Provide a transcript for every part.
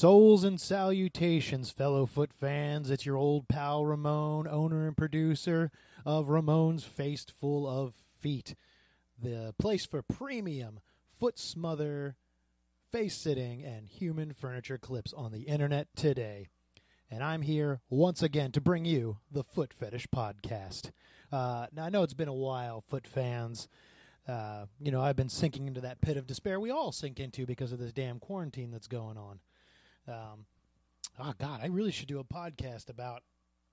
Souls and salutations, fellow foot fans. It's your old pal Ramon, owner and producer of Ramon's Faceful of Feet, the place for premium foot smother, face sitting, and human furniture clips on the internet today. And I'm here once again to bring you the Foot Fetish Podcast. Uh, now, I know it's been a while, foot fans. Uh, you know, I've been sinking into that pit of despair we all sink into because of this damn quarantine that's going on. Um, oh God, I really should do a podcast about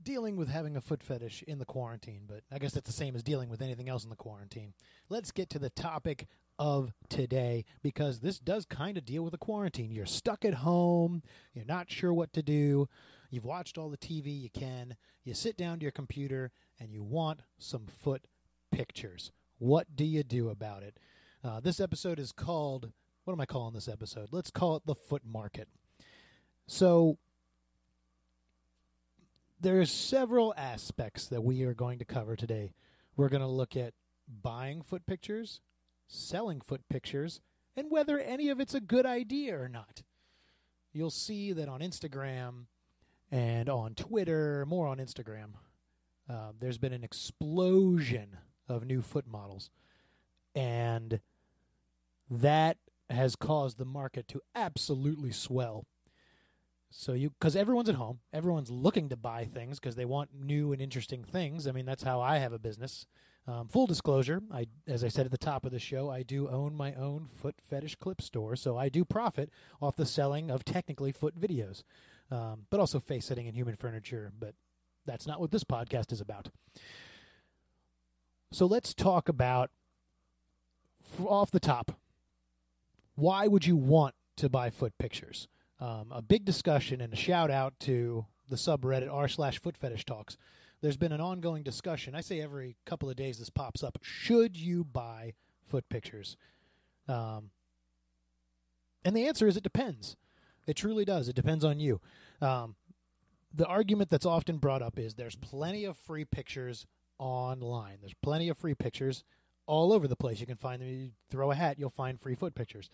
dealing with having a foot fetish in the quarantine, but I guess that's the same as dealing with anything else in the quarantine. Let's get to the topic of today because this does kind of deal with the quarantine. You're stuck at home, you're not sure what to do, you've watched all the TV you can, you sit down to your computer, and you want some foot pictures. What do you do about it? Uh, this episode is called, what am I calling this episode? Let's call it The Foot Market. So there's several aspects that we are going to cover today. We're going to look at buying foot pictures, selling foot pictures, and whether any of it's a good idea or not. You'll see that on Instagram and on Twitter, more on Instagram, uh, there's been an explosion of new foot models. And that has caused the market to absolutely swell. So you, because everyone's at home, everyone's looking to buy things because they want new and interesting things. I mean, that's how I have a business. Um, full disclosure, I, as I said at the top of the show, I do own my own foot fetish clip store, so I do profit off the selling of technically foot videos, um, but also face sitting and human furniture. But that's not what this podcast is about. So let's talk about off the top. Why would you want to buy foot pictures? Um, a big discussion and a shout out to the subreddit r slash foot fetish talks. There's been an ongoing discussion. I say every couple of days this pops up. Should you buy foot pictures? Um, and the answer is it depends. It truly does. It depends on you. Um, the argument that's often brought up is there's plenty of free pictures online. There's plenty of free pictures all over the place. You can find them. You throw a hat, you'll find free foot pictures.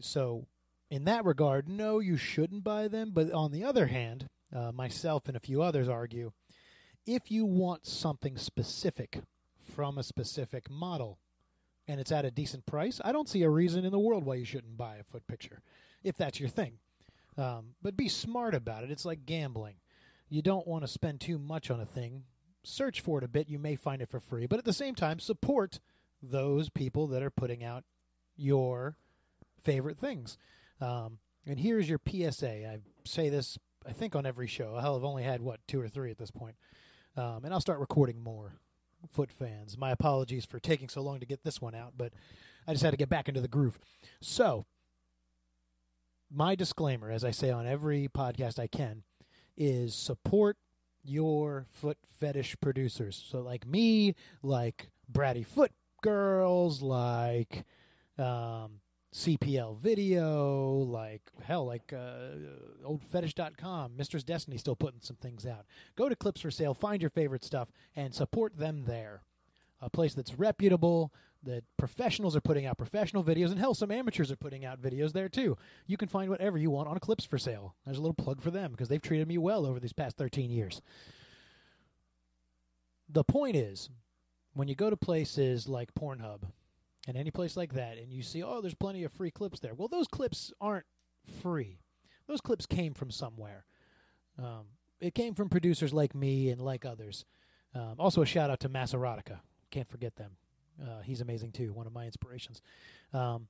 So in that regard, no, you shouldn't buy them. But on the other hand, uh, myself and a few others argue if you want something specific from a specific model and it's at a decent price, I don't see a reason in the world why you shouldn't buy a foot picture if that's your thing. Um, but be smart about it. It's like gambling. You don't want to spend too much on a thing. Search for it a bit. You may find it for free. But at the same time, support those people that are putting out your favorite things. Um, and here's your PSA. I say this, I think, on every show. Hell, I've only had, what, two or three at this point. Um, and I'll start recording more. Foot fans, my apologies for taking so long to get this one out, but I just had to get back into the groove. So, my disclaimer, as I say on every podcast I can, is support your foot fetish producers. So, like me, like Bratty Foot Girls, like um, CPL video, like hell, like uh, oldfetish.com, Mistress Destiny still putting some things out. Go to Clips for Sale, find your favorite stuff, and support them there. A place that's reputable, that professionals are putting out professional videos, and hell, some amateurs are putting out videos there too. You can find whatever you want on Clips for Sale. There's a little plug for them because they've treated me well over these past 13 years. The point is, when you go to places like Pornhub, and any place like that, and you see, oh, there's plenty of free clips there. Well, those clips aren't free. Those clips came from somewhere. Um, it came from producers like me and like others. Um, also, a shout out to Maserotica. Can't forget them. Uh, he's amazing too. One of my inspirations. Um,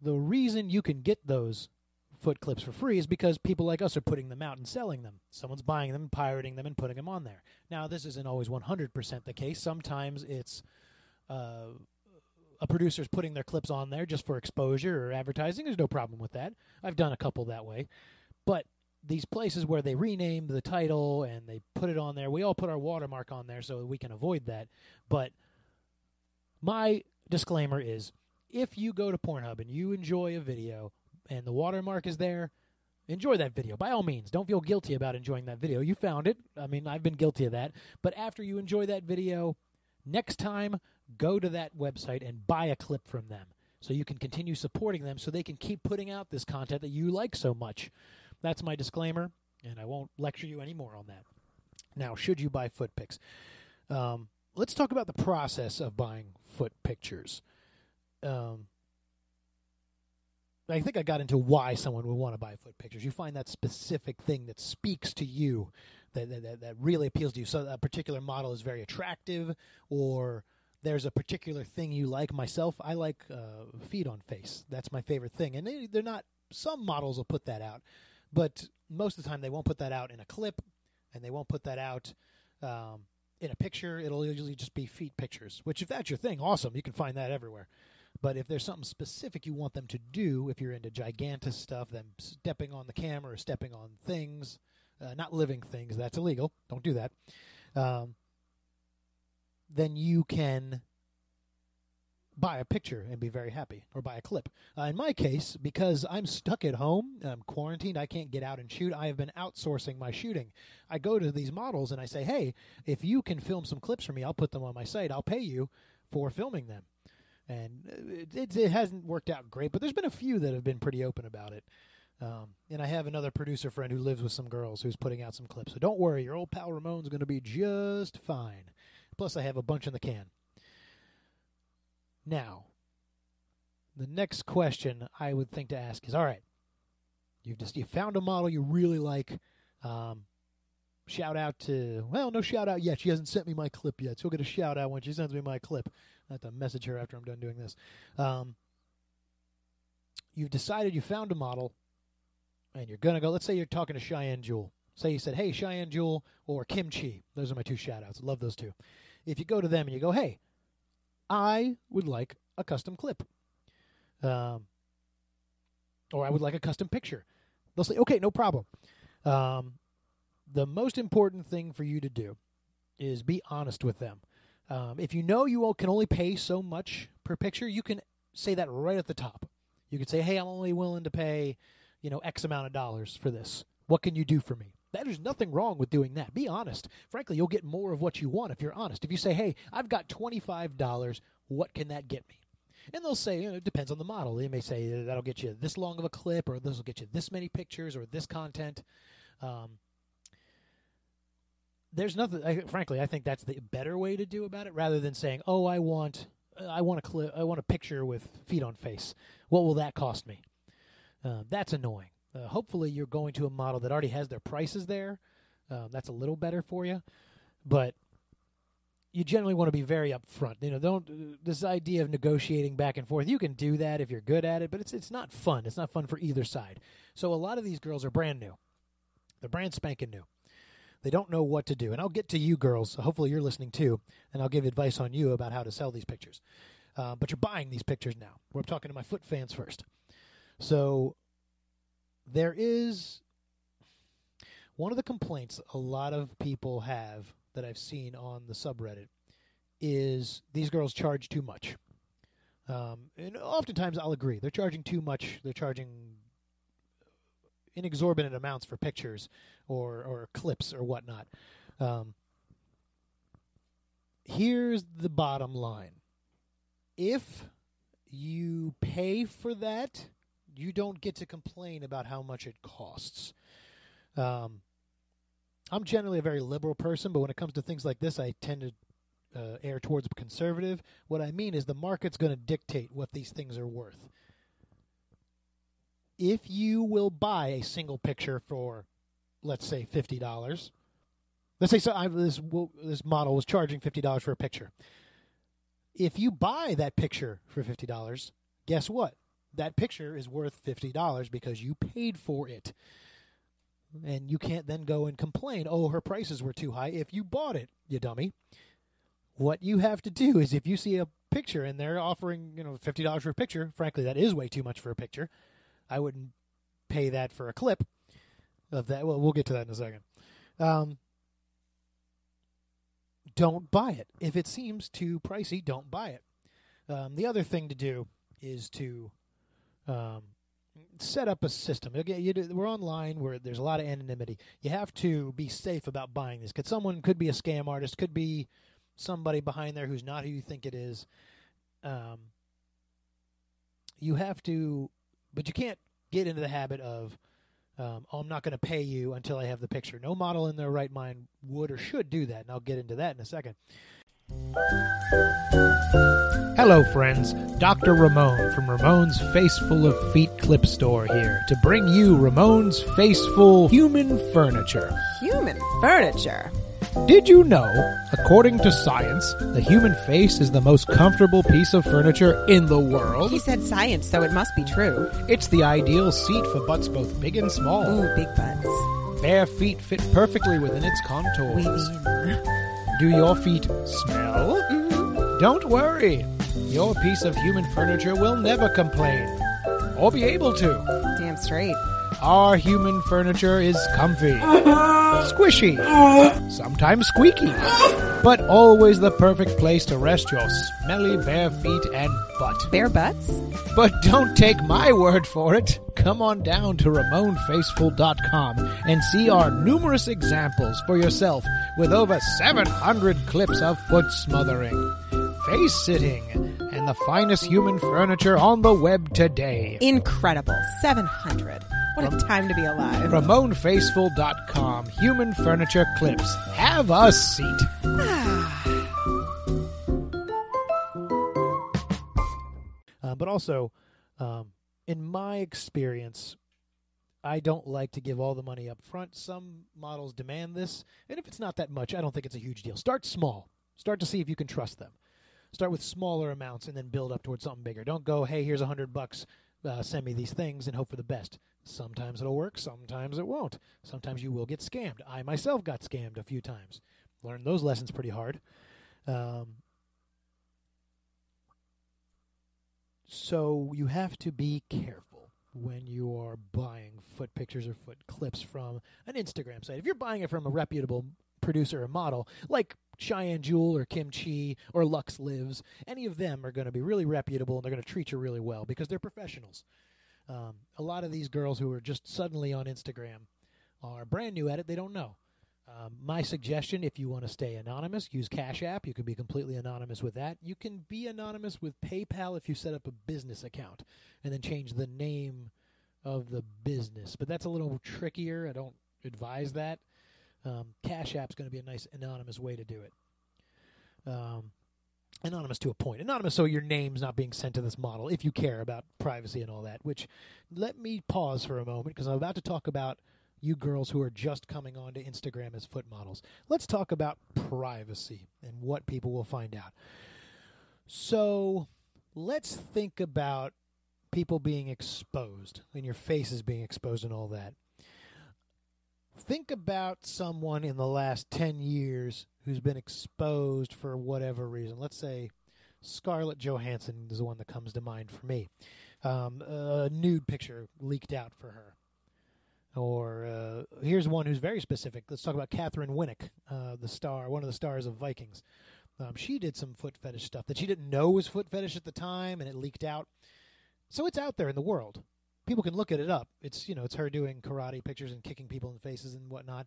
the reason you can get those foot clips for free is because people like us are putting them out and selling them. Someone's buying them, pirating them, and putting them on there. Now, this isn't always 100% the case. Sometimes it's uh, a producer's putting their clips on there just for exposure or advertising. There's no problem with that. I've done a couple that way. But these places where they rename the title and they put it on there, we all put our watermark on there so we can avoid that. But my disclaimer is if you go to Pornhub and you enjoy a video and the watermark is there, enjoy that video. By all means, don't feel guilty about enjoying that video. You found it. I mean, I've been guilty of that. But after you enjoy that video, next time go to that website and buy a clip from them. so you can continue supporting them so they can keep putting out this content that you like so much. That's my disclaimer, and I won't lecture you anymore on that. Now, should you buy foot pics? Um, let's talk about the process of buying foot pictures. Um, I think I got into why someone would want to buy foot pictures. You find that specific thing that speaks to you, that that, that really appeals to you. So a particular model is very attractive, or there's a particular thing you like. Myself, I like uh, feet on face. That's my favorite thing, and they, they're not. Some models will put that out, but most of the time they won't put that out in a clip, and they won't put that out. Um, in a picture, it'll usually just be feet pictures. Which, if that's your thing, awesome. You can find that everywhere. But if there's something specific you want them to do, if you're into gigantic stuff, them stepping on the camera or stepping on things, uh, not living things, that's illegal. Don't do that. Um, then you can buy a picture and be very happy, or buy a clip. Uh, in my case, because I'm stuck at home, I'm quarantined, I can't get out and shoot, I have been outsourcing my shooting. I go to these models and I say, hey, if you can film some clips for me, I'll put them on my site, I'll pay you for filming them and it, it, it, hasn't worked out great. But there's been a few that have been pretty open about it. Um, and I have another producer friend who lives with some girls who's putting out some clips. So don't worry, your old pal Ramon's going to be just fine. Plus, I have a bunch in the can. Now, the next question I would think to ask is: All right, you've just you found a model you really like. Um, shout out to well, no shout out yet. She hasn't sent me my clip yet, so we'll get a shout out when she sends me my clip. I have to message her after I'm done doing this. Um, you've decided you found a model, and you're gonna go. Let's say you're talking to Cheyenne Jewel. Say you said, "Hey, Cheyenne Jewel," or Kimchi." Those are my two shout outs. Love those two. If you go to them and you go, "Hey, I would like a custom clip," um, or I would like a custom picture, they'll say, "Okay, no problem." Um, the most important thing for you to do is be honest with them. Um, if you know you can only pay so much per picture, you can say that right at the top. You could say, "Hey, I'm only willing to pay, you know, X amount of dollars for this. What can you do for me?" There's nothing wrong with doing that. Be honest. Frankly, you'll get more of what you want if you're honest. If you say, "Hey, I've got twenty-five dollars. What can that get me?" And they'll say, you know, it depends on the model. They may say that'll get you this long of a clip, or this will get you this many pictures, or this content. Um, there's nothing. I, frankly, I think that's the better way to do about it, rather than saying, "Oh, I want, I want a clip, I want a picture with feet on face. What will that cost me?" Uh, that's annoying. Uh, hopefully, you're going to a model that already has their prices there. Um, that's a little better for you, but you generally want to be very upfront. You know, don't this idea of negotiating back and forth. You can do that if you're good at it, but it's it's not fun. It's not fun for either side. So a lot of these girls are brand new. They're brand spanking new. They don't know what to do. And I'll get to you girls. Hopefully you're listening too, and I'll give advice on you about how to sell these pictures. Uh, but you're buying these pictures now. We're talking to my foot fans first. So there is one of the complaints a lot of people have that I've seen on the subreddit is these girls charge too much. Um, and oftentimes I'll agree. They're charging too much. They're charging inexorbitant amounts for pictures or or clips or whatnot. Um, here's the bottom line: if you pay for that, you don't get to complain about how much it costs. Um, I'm generally a very liberal person, but when it comes to things like this, I tend to uh, err towards conservative. What I mean is the market's going to dictate what these things are worth if you will buy a single picture for, let's say, fifty dollars, let's say so I, this this model was charging fifty dollars for a picture. If you buy that picture for fifty dollars, guess what? That picture is worth fifty dollars because you paid for it. And you can't then go and complain, oh, her prices were too high if you bought it, you dummy. What you have to do is if you see a picture and they're offering, you know, fifty dollars for a picture, frankly that is way too much for a picture I wouldn't pay that for a clip of that. Well, we'll get to that in a second. Um, don't buy it. If it seems too pricey, don't buy it. Um, the other thing to do is to um, set up a system. Do, we're online where there's a lot of anonymity. You have to be safe about buying this because someone could be a scam artist, could be somebody behind there who's not who you think it is. Um, you have to, but you can't get into the habit of, um, oh, I'm not going to pay you until I have the picture. No model in their right mind would or should do that, and I'll get into that in a second. Hello, friends. Dr. Ramon from Ramon's Faceful of Feet Clip Store here to bring you Ramon's Faceful Human Furniture. Human furniture. Did you know, according to science, the human face is the most comfortable piece of furniture in the world? He said science, so it must be true. It's the ideal seat for butts both big and small. Ooh, big butts. Bare feet fit perfectly within its contours. Within. Do your feet smell? Don't worry. Your piece of human furniture will never complain. Or be able to. Damn straight. Our human furniture is comfy, squishy, sometimes squeaky, but always the perfect place to rest your smelly bare feet and butt. Bare butts? But don't take my word for it. Come on down to RamonFacefull.com and see our numerous examples for yourself with over 700 clips of foot smothering, face sitting, and the finest human furniture on the web today. Incredible. 700. What a time to be alive. RamonFacefull.com. Human furniture clips. Have a seat. Uh, but also, um, in my experience, I don't like to give all the money up front. Some models demand this, and if it's not that much, I don't think it's a huge deal. Start small. Start to see if you can trust them. Start with smaller amounts and then build up towards something bigger. Don't go, hey, here's a hundred bucks. Uh, send me these things and hope for the best. Sometimes it'll work. Sometimes it won't. Sometimes you will get scammed. I myself got scammed a few times. Learned those lessons pretty hard. Um, so you have to be careful when you are buying foot pictures or foot clips from an Instagram site. If you're buying it from a reputable producer or model like Cheyenne Jewel or Kim Chi or Lux Lives, any of them are going to be really reputable and they're going to treat you really well because they're professionals. Um, a lot of these girls who are just suddenly on Instagram are brand new at it. They don't know. Um, my suggestion, if you want to stay anonymous, use Cash App. You can be completely anonymous with that. You can be anonymous with PayPal if you set up a business account and then change the name of the business. But that's a little trickier. I don't advise that. Um, Cash App's going to be a nice anonymous way to do it. Um, anonymous to a point. Anonymous so your name's not being sent to this model if you care about privacy and all that. Which, let me pause for a moment because I'm about to talk about you girls who are just coming onto Instagram as foot models. Let's talk about privacy and what people will find out. So, let's think about people being exposed and your face is being exposed and all that. Think about someone in the last 10 years who's been exposed for whatever reason. Let's say Scarlett Johansson is the one that comes to mind for me. Um, a nude picture leaked out for her. Or uh, here's one who's very specific. Let's talk about Katheryn Winnick, uh, the star, one of the stars of Vikings. Um, she did some foot fetish stuff that she didn't know was foot fetish at the time, and it leaked out. So it's out there in the world. People can look at it up. It's you know it's her doing karate pictures and kicking people in the faces and whatnot.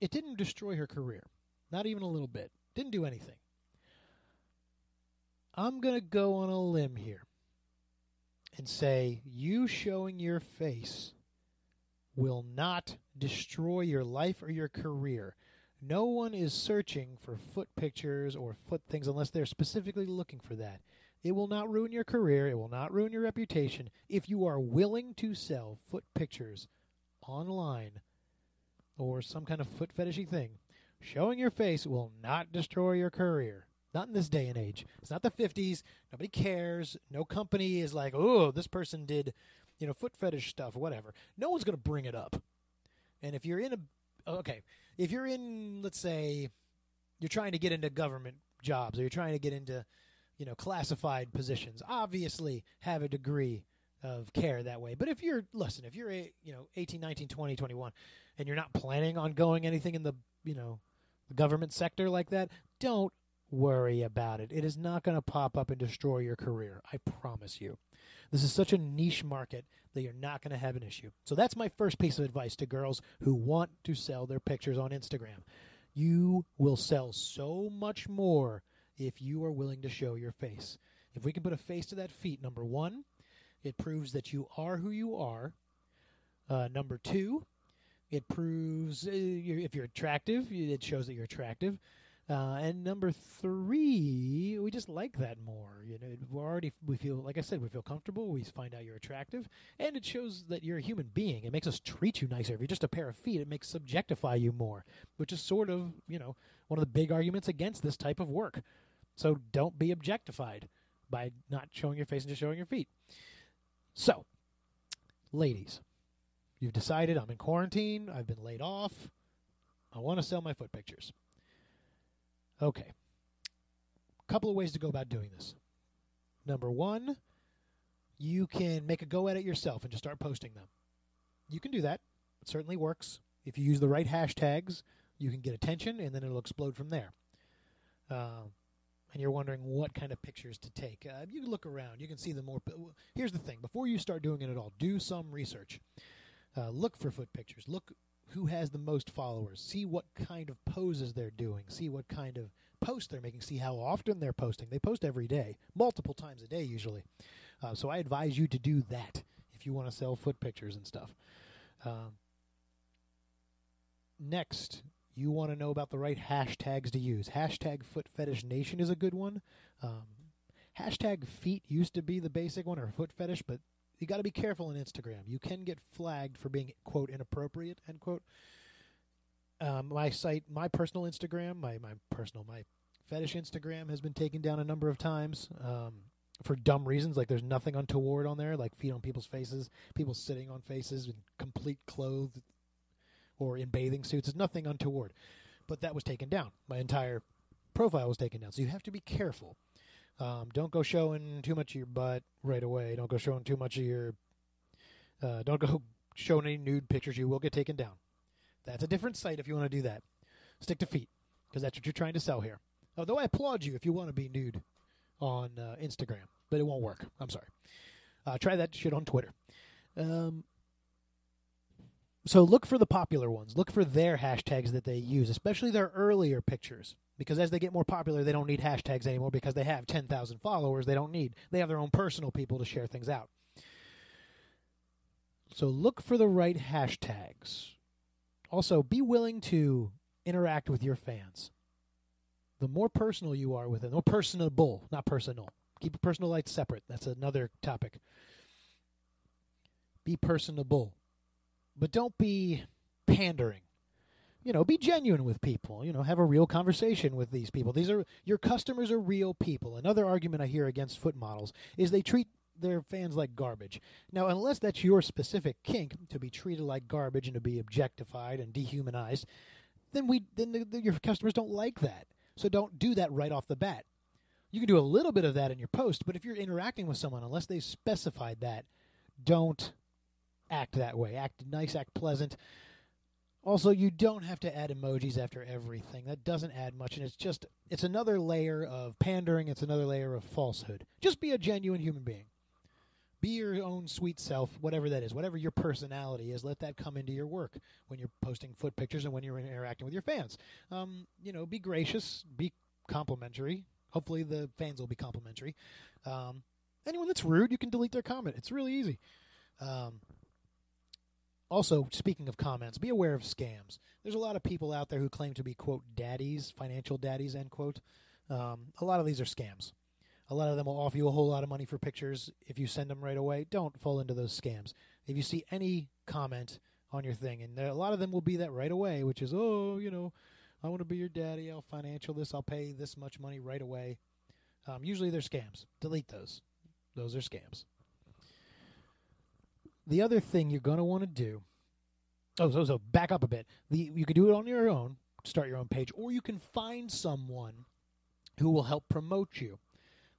It didn't destroy her career, not even a little bit. Didn't do anything. I'm gonna go on a limb here and say you showing your face will not destroy your life or your career. No one is searching for foot pictures or foot things unless they're specifically looking for that. It will not ruin your career. It will not ruin your reputation if you are willing to sell foot pictures online or some kind of foot fetishy thing. Showing your face will not destroy your career. Not in this day and age. It's not the 50s. Nobody cares. No company is like, oh, this person did, you know, foot fetish stuff or whatever. No one's going to bring it up. And if you're in a, okay, if you're in, let's say, you're trying to get into government jobs or you're trying to get into, you know, classified positions, obviously have a degree of care that way. But if you're, listen, if you're, a, you know, 18, 19, 20, 21, and you're not planning on going anything in the, you know, the government sector like that, don't worry about it. It is not going to pop up and destroy your career. I promise you. This is such a niche market that you're not going to have an issue. So that's my first piece of advice to girls who want to sell their pictures on Instagram. You will sell so much more if you are willing to show your face. If we can put a face to that feet, number one, it proves that you are who you are. Uh, number two, it proves uh, you're, if you're attractive, it shows that you're attractive. Uh, and number three, we just like that more. You know, we're already we feel like I said we feel comfortable. We find out you're attractive, and it shows that you're a human being. It makes us treat you nicer. If you're just a pair of feet, it makes subjectify you more, which is sort of you know one of the big arguments against this type of work. So don't be objectified by not showing your face and just showing your feet. So, ladies, you've decided I'm in quarantine. I've been laid off. I want to sell my foot pictures. Okay. A Couple of ways to go about doing this. Number one, you can make a go at it yourself and just start posting them. You can do that. It certainly works. If you use the right hashtags, you can get attention and then it'll explode from there. Uh, and you're wondering what kind of pictures to take. Uh, you can look around. You can see the more. Here's the thing before you start doing it at all, do some research. Uh, look for foot pictures. Look who has the most followers. See what kind of poses they're doing. See what kind of posts they're making. See how often they're posting. They post every day, multiple times a day usually. Uh, so I advise you to do that if you want to sell foot pictures and stuff. Um, next, you want to know about the right hashtags to use. Hashtag Foot Fetish Nation is a good one. Um, hashtag Feet used to be the basic one, or Foot Fetish, but you got to be careful on Instagram. You can get flagged for being quote inappropriate end quote. Um, my site, my personal Instagram, my my personal my fetish Instagram has been taken down a number of times um, for dumb reasons. Like there's nothing untoward on there, like feet on people's faces, people sitting on faces in complete clothed or in bathing suits. There's nothing untoward, but that was taken down. My entire profile was taken down. So you have to be careful. Um, don't go showing too much of your butt right away. Don't go showing too much of your. Uh, don't go showing any nude pictures. You will get taken down. That's a different site if you want to do that. Stick to feet because that's what you're trying to sell here. Although I applaud you if you want to be nude on uh, Instagram, but it won't work. I'm sorry. Uh, try that shit on Twitter. Um, so look for the popular ones. Look for their hashtags that they use, especially their earlier pictures. Because as they get more popular, they don't need hashtags anymore because they have 10,000 followers. They don't need, they have their own personal people to share things out. So look for the right hashtags. Also, be willing to interact with your fans. The more personal you are with them, more personable, not personal. Keep personal life separate. That's another topic. Be personable but don't be pandering. You know, be genuine with people. You know, have a real conversation with these people. These are your customers are real people. Another argument I hear against foot models is they treat their fans like garbage. Now, unless that's your specific kink to be treated like garbage and to be objectified and dehumanized, then we then the, the, your customers don't like that. So don't do that right off the bat. You can do a little bit of that in your post, but if you're interacting with someone, unless they specified that, don't act that way. Act nice, act pleasant. Also, you don't have to add emojis after everything. That doesn't add much, and it's just it's another layer of pandering. It's another layer of falsehood. Just be a genuine human being. Be your own sweet self, whatever that is, whatever your personality is. Let that come into your work when you're posting foot pictures and when you're interacting with your fans. Um, you know, be gracious, be complimentary. Hopefully, the fans will be complimentary. Um, anyone that's rude, you can delete their comment. It's really easy. Um, also, speaking of comments, be aware of scams. There's a lot of people out there who claim to be quote daddies, financial daddies, end quote. Um, a lot of these are scams. A lot of them will offer you a whole lot of money for pictures if you send them right away. Don't fall into those scams. If you see any comment on your thing, and there, a lot of them will be that right away, which is, oh, you know, I want to be your daddy. I'll financial this. I'll pay this much money right away. Um, usually they're scams. Delete those. Those are scams. The other thing you're going to want to do. Oh, so so back up a bit. The you could do it on your own, start your own page, or you can find someone who will help promote you.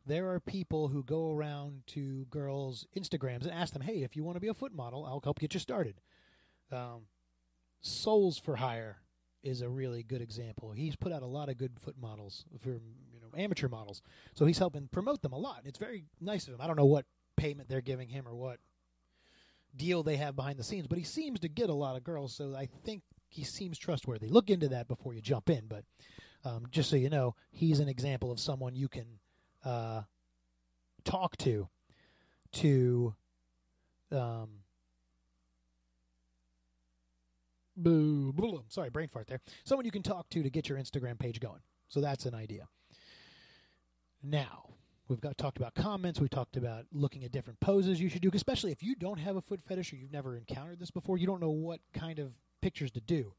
There are people who go around to girls' Instagrams and ask them, "Hey, if you want to be a foot model, I'll help get you started." Um, Soles for Hire is a really good example. He's put out a lot of good foot models for you know amateur models, so he's helping promote them a lot. It's very nice of him. I don't know what payment they're giving him or what deal they have behind the scenes, but he seems to get a lot of girls, so I think he seems trustworthy. Look into that before you jump in, but um, just so you know, he's an example of someone you can uh, talk to to um, boo, blah, sorry, brain fart there. Someone you can talk to to get your Instagram page going. So that's an idea. Now, we've got talked about comments. We've talked about looking at different poses you should do, especially if you don't have a foot fetish or you've never encountered this before. You don't know what kind of pictures to do.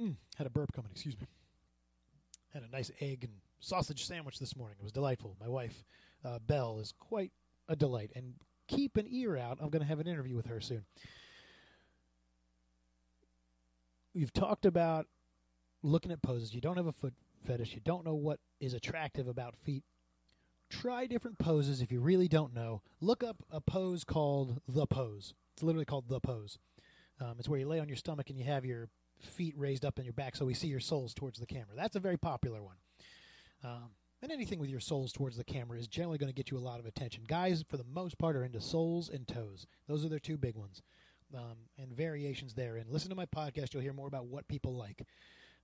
Mm, had a burp coming. Excuse me. Had a nice egg and sausage sandwich this morning. It was delightful. My wife, uh, Bell, is quite a delight. And keep an ear out. I'm going to have an interview with her soon. We've talked about looking at poses. You don't have a foot fetish. You don't know what is attractive about feet. Try different poses if you really don't know. Look up a pose called the pose. It's literally called the pose. Um, it's where you lay on your stomach and you have your feet raised up in your back so we see your soles towards the camera. That's a very popular one. Um, and anything with your soles towards the camera is generally going to get you a lot of attention. Guys, for the most part, are into soles and toes. Those are their two big ones. Um, and variations therein. Listen to my podcast; you'll hear more about what people like.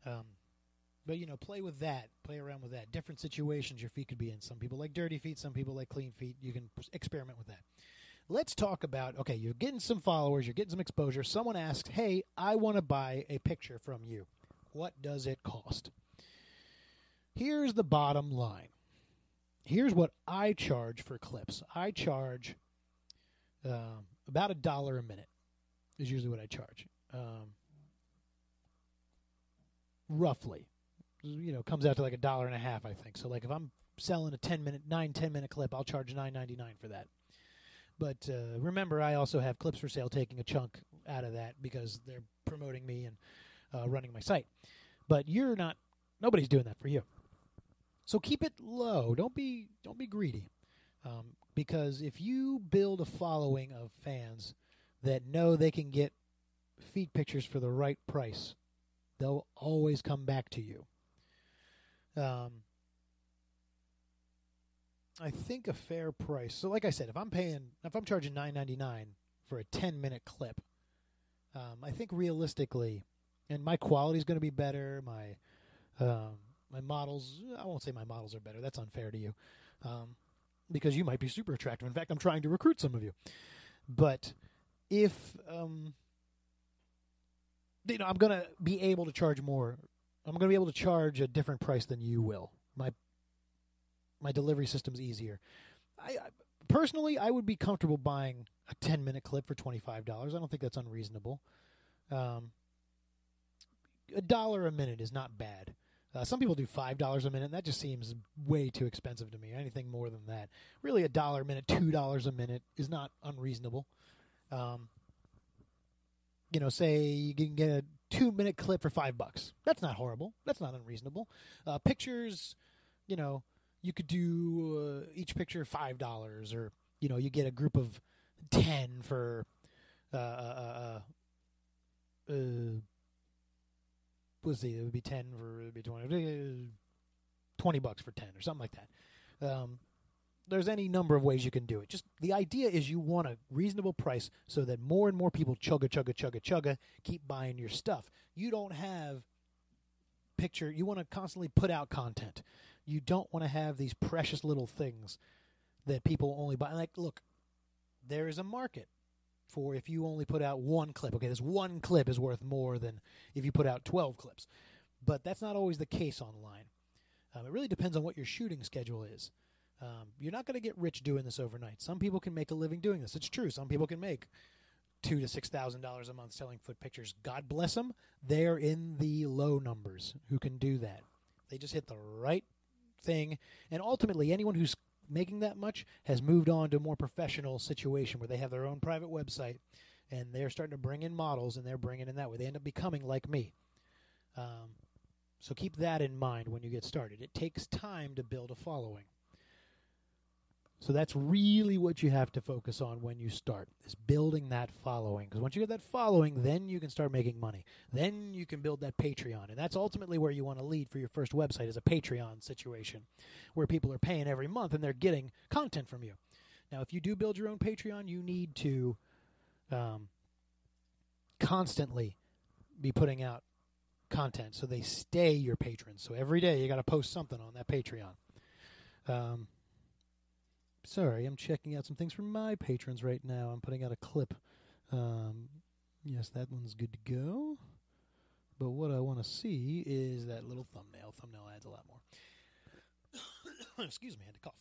Um, but you know, play with that. Play around with that. Different situations your feet could be in. Some people like dirty feet. Some people like clean feet. You can experiment with that. Let's talk about. Okay, you're getting some followers. You're getting some exposure. Someone asks, "Hey, I want to buy a picture from you. What does it cost?" Here's the bottom line. Here's what I charge for clips. I charge um, about a dollar a minute. Is usually what I charge. Um, roughly, you know, comes out to like a dollar and a half, I think. So like if I'm selling a 10 minute, nine, 10 minute clip, I'll charge nine ninety nine for that. But uh, remember, I also have clips for sale taking a chunk out of that because they're promoting me and uh, running my site. But you're not, nobody's doing that for you. So keep it low. Don't be don't be greedy, um, because if you build a following of fans that know they can get feed pictures for the right price, they'll always come back to you. Um, I think a fair price. So, like I said, if I'm paying, if I'm charging nine ninety nine for a ten minute clip, um, I think realistically, and my quality is going to be better. My um, my models, I won't say my models are better. That's unfair to you, um, because you might be super attractive. In fact, I'm trying to recruit some of you. But if um, you know, I'm going to be able to charge more. I'm going to be able to charge a different price than you will. My my delivery system's easier. I, I personally, I would be comfortable buying a 10 minute clip for $25. I don't think that's unreasonable. Um, a dollar a minute is not bad. Uh, some people do five dollars a minute. And that just seems way too expensive to me. Anything more than that, really, a dollar a minute, two dollars a minute is not unreasonable. Um, you know, say you can get a two-minute clip for five bucks. That's not horrible. That's not unreasonable. Uh, pictures, you know, you could do uh, each picture five dollars, or you know, you get a group of ten for. Uh, uh, uh, uh, let's see, it would be 10 for, it would be 20, 20 bucks for 10 or something like that. Um, there's any number of ways you can do it. Just the idea is you want a reasonable price so that more and more people chugga, chugga, chugga, chugga, keep buying your stuff. You don't have picture, you want to constantly put out content. You don't want to have these precious little things that people only buy. Like, look, there is a market for if you only put out one clip. Okay, this one clip is worth more than if you put out 12 clips. But that's not always the case online. Um, it really depends on what your shooting schedule is. Um, you're not going to get rich doing this overnight. Some people can make a living doing this. It's true. Some people can make two to six thousand dollars a month selling foot pictures. God bless them. They're in the low numbers who can do that. They just hit the right thing, and ultimately, anyone who's making that much has moved on to a more professional situation where they have their own private website and they're starting to bring in models and they're bringing in that way. They end up becoming like me. Um, so keep that in mind when you get started. It takes time to build a following. So that's really what you have to focus on when you start is building that following. Because once you get that following, then you can start making money. Then you can build that Patreon, and that's ultimately where you want to lead for your first website is a Patreon situation, where people are paying every month and they're getting content from you. Now, if you do build your own Patreon, you need to um, constantly be putting out content so they stay your patrons. So every day you got to post something on that Patreon. Um, sorry, I'm checking out some things from my patrons right now. I'm putting out a clip. Um, yes, that one's good to go. But what I want to see is that little thumbnail. Thumbnail adds a lot more. Excuse me, I had to cough.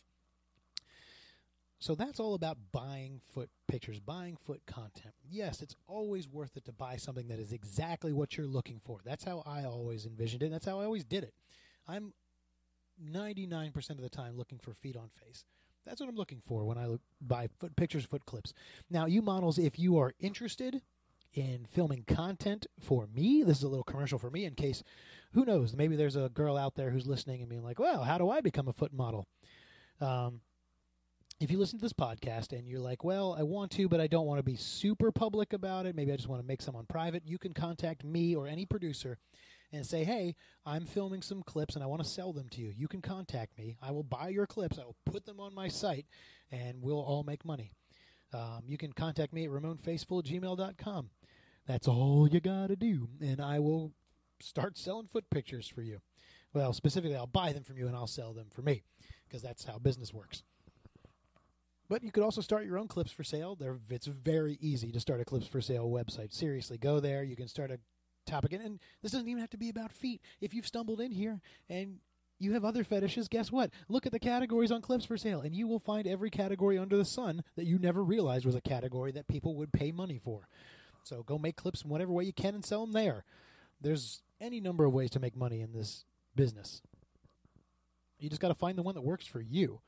So that's all about buying foot pictures, buying foot content. Yes, it's always worth it to buy something that is exactly what you're looking for. That's how I always envisioned it. That's how I always did it. I'm 99% of the time looking for feet on face. That's what I'm looking for when I look, buy foot pictures, foot clips. Now, you models, if you are interested in filming content for me, this is a little commercial for me in case, who knows, maybe there's a girl out there who's listening and being like, well, how do I become a foot model? Um, if you listen to this podcast and you're like, well, I want to, but I don't want to be super public about it, maybe I just want to make some on private, you can contact me or any producer and say, hey, I'm filming some clips and I want to sell them to you. You can contact me. I will buy your clips, I will put them on my site, and we'll all make money. Um, you can contact me at ramonfaceful@gmail.com. That's all you got to do, and I will start selling foot pictures for you. Well, specifically, I'll buy them from you and I'll sell them for me because that's how business works. But you could also start your own clips for sale. There, it's very easy to start a clips for sale website. Seriously, go there. You can start a topic, and, and this doesn't even have to be about feet. If you've stumbled in here and you have other fetishes, guess what? Look at the categories on clips for sale, and you will find every category under the sun that you never realized was a category that people would pay money for. So go make clips in whatever way you can and sell them there. There's any number of ways to make money in this business. You just got to find the one that works for you.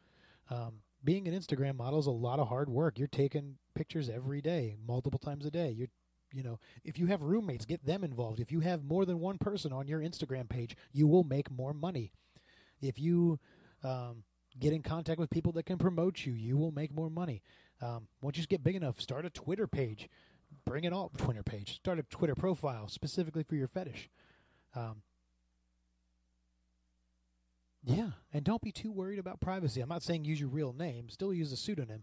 Um, being an Instagram model is a lot of hard work. You're taking pictures every day, multiple times a day. You're you know, if you have roommates, get them involved. If you have more than one person on your Instagram page, you will make more money. If you um, get in contact with people that can promote you, you will make more money. Um, once you get big enough, start a Twitter page. Bring it all Twitter page. Start a Twitter profile specifically for your fetish. Um, yeah, and don't be too worried about privacy. I'm not saying use your real name, still use a pseudonym,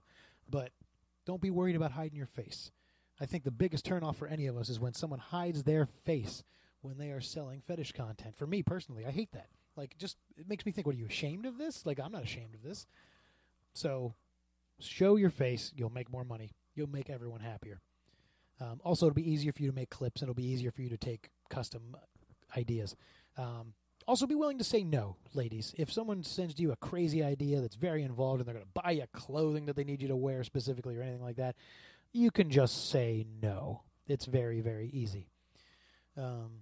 but don't be worried about hiding your face. I think the biggest turnoff for any of us is when someone hides their face when they are selling fetish content. For me personally, I hate that. Like, just it makes me think, what are you ashamed of this? Like, I'm not ashamed of this. So, show your face. You'll make more money. You'll make everyone happier. Um, also, it'll be easier for you to make clips, it'll be easier for you to take custom ideas. Um, also, be willing to say no, ladies. If someone sends you a crazy idea that's very involved and they're going to buy you clothing that they need you to wear specifically or anything like that, you can just say no. It's very, very easy. Um,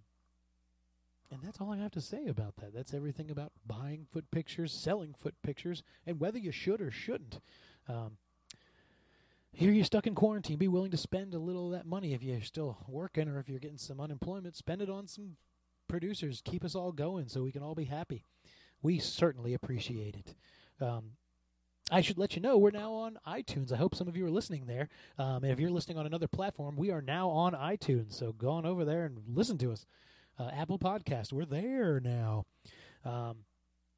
and that's all I have to say about that. That's everything about buying foot pictures, selling foot pictures, and whether you should or shouldn't. Um, here you're stuck in quarantine. Be willing to spend a little of that money if you're still working or if you're getting some unemployment. Spend it on some producers. Keep us all going so we can all be happy. We certainly appreciate it. Um, I should let you know we're now on iTunes. I hope some of you are listening there. Um, and if you're listening on another platform, we are now on iTunes. So go on over there and listen to us. Uh, Apple Podcast, we're there now. Um,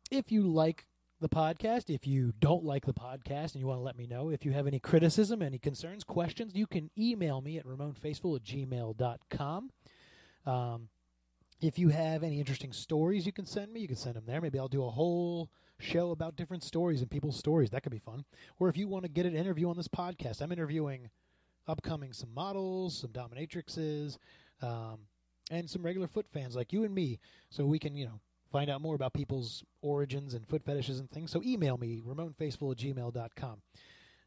if you like the podcast, if you don't like the podcast and you want to let me know, if you have any criticism, any concerns, questions, you can email me at ramonfaceful at gmail.com. Um, if you have any interesting stories you can send me, you can send them there. Maybe I'll do a whole show about different stories and people's stories. That could be fun. Or if you want to get an interview on this podcast, I'm interviewing upcoming some models, some dominatrixes, um, and some regular foot fans like you and me, so we can, you know, find out more about people's origins and foot fetishes and things. So email me, ramonfaceful at gmail.com.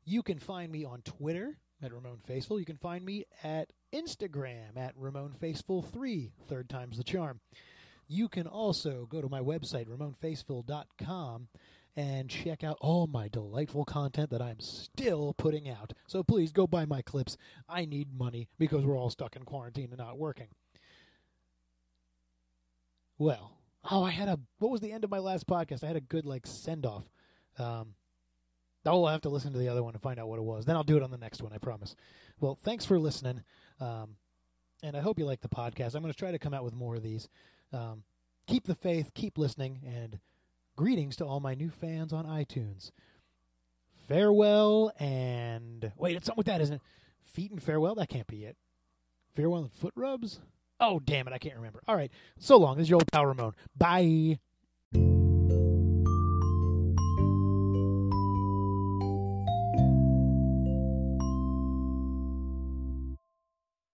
You can find me on Twitter at Ramon Faceful. You can find me at Instagram at Ramon Faceful3, third time's the charm. You can also go to my website, ramonfacefull.com, and check out all my delightful content that I'm still putting out. So please go buy my clips. I need money because we're all stuck in quarantine and not working. Well, oh, I had a, what was the end of my last podcast? I had a good, like, send off. Um, I'll have to listen to the other one and find out what it was. Then I'll do it on the next one, I promise. Well, thanks for listening. Um, and I hope you like the podcast. I'm going to try to come out with more of these. Um, keep the faith, keep listening, and greetings to all my new fans on iTunes. Farewell and wait, it's something with that, isn't it? Feet and farewell. That can't be it. Farewell and foot rubs. Oh damn it, I can't remember. All right, so long. This is your old pal Ramon. Bye.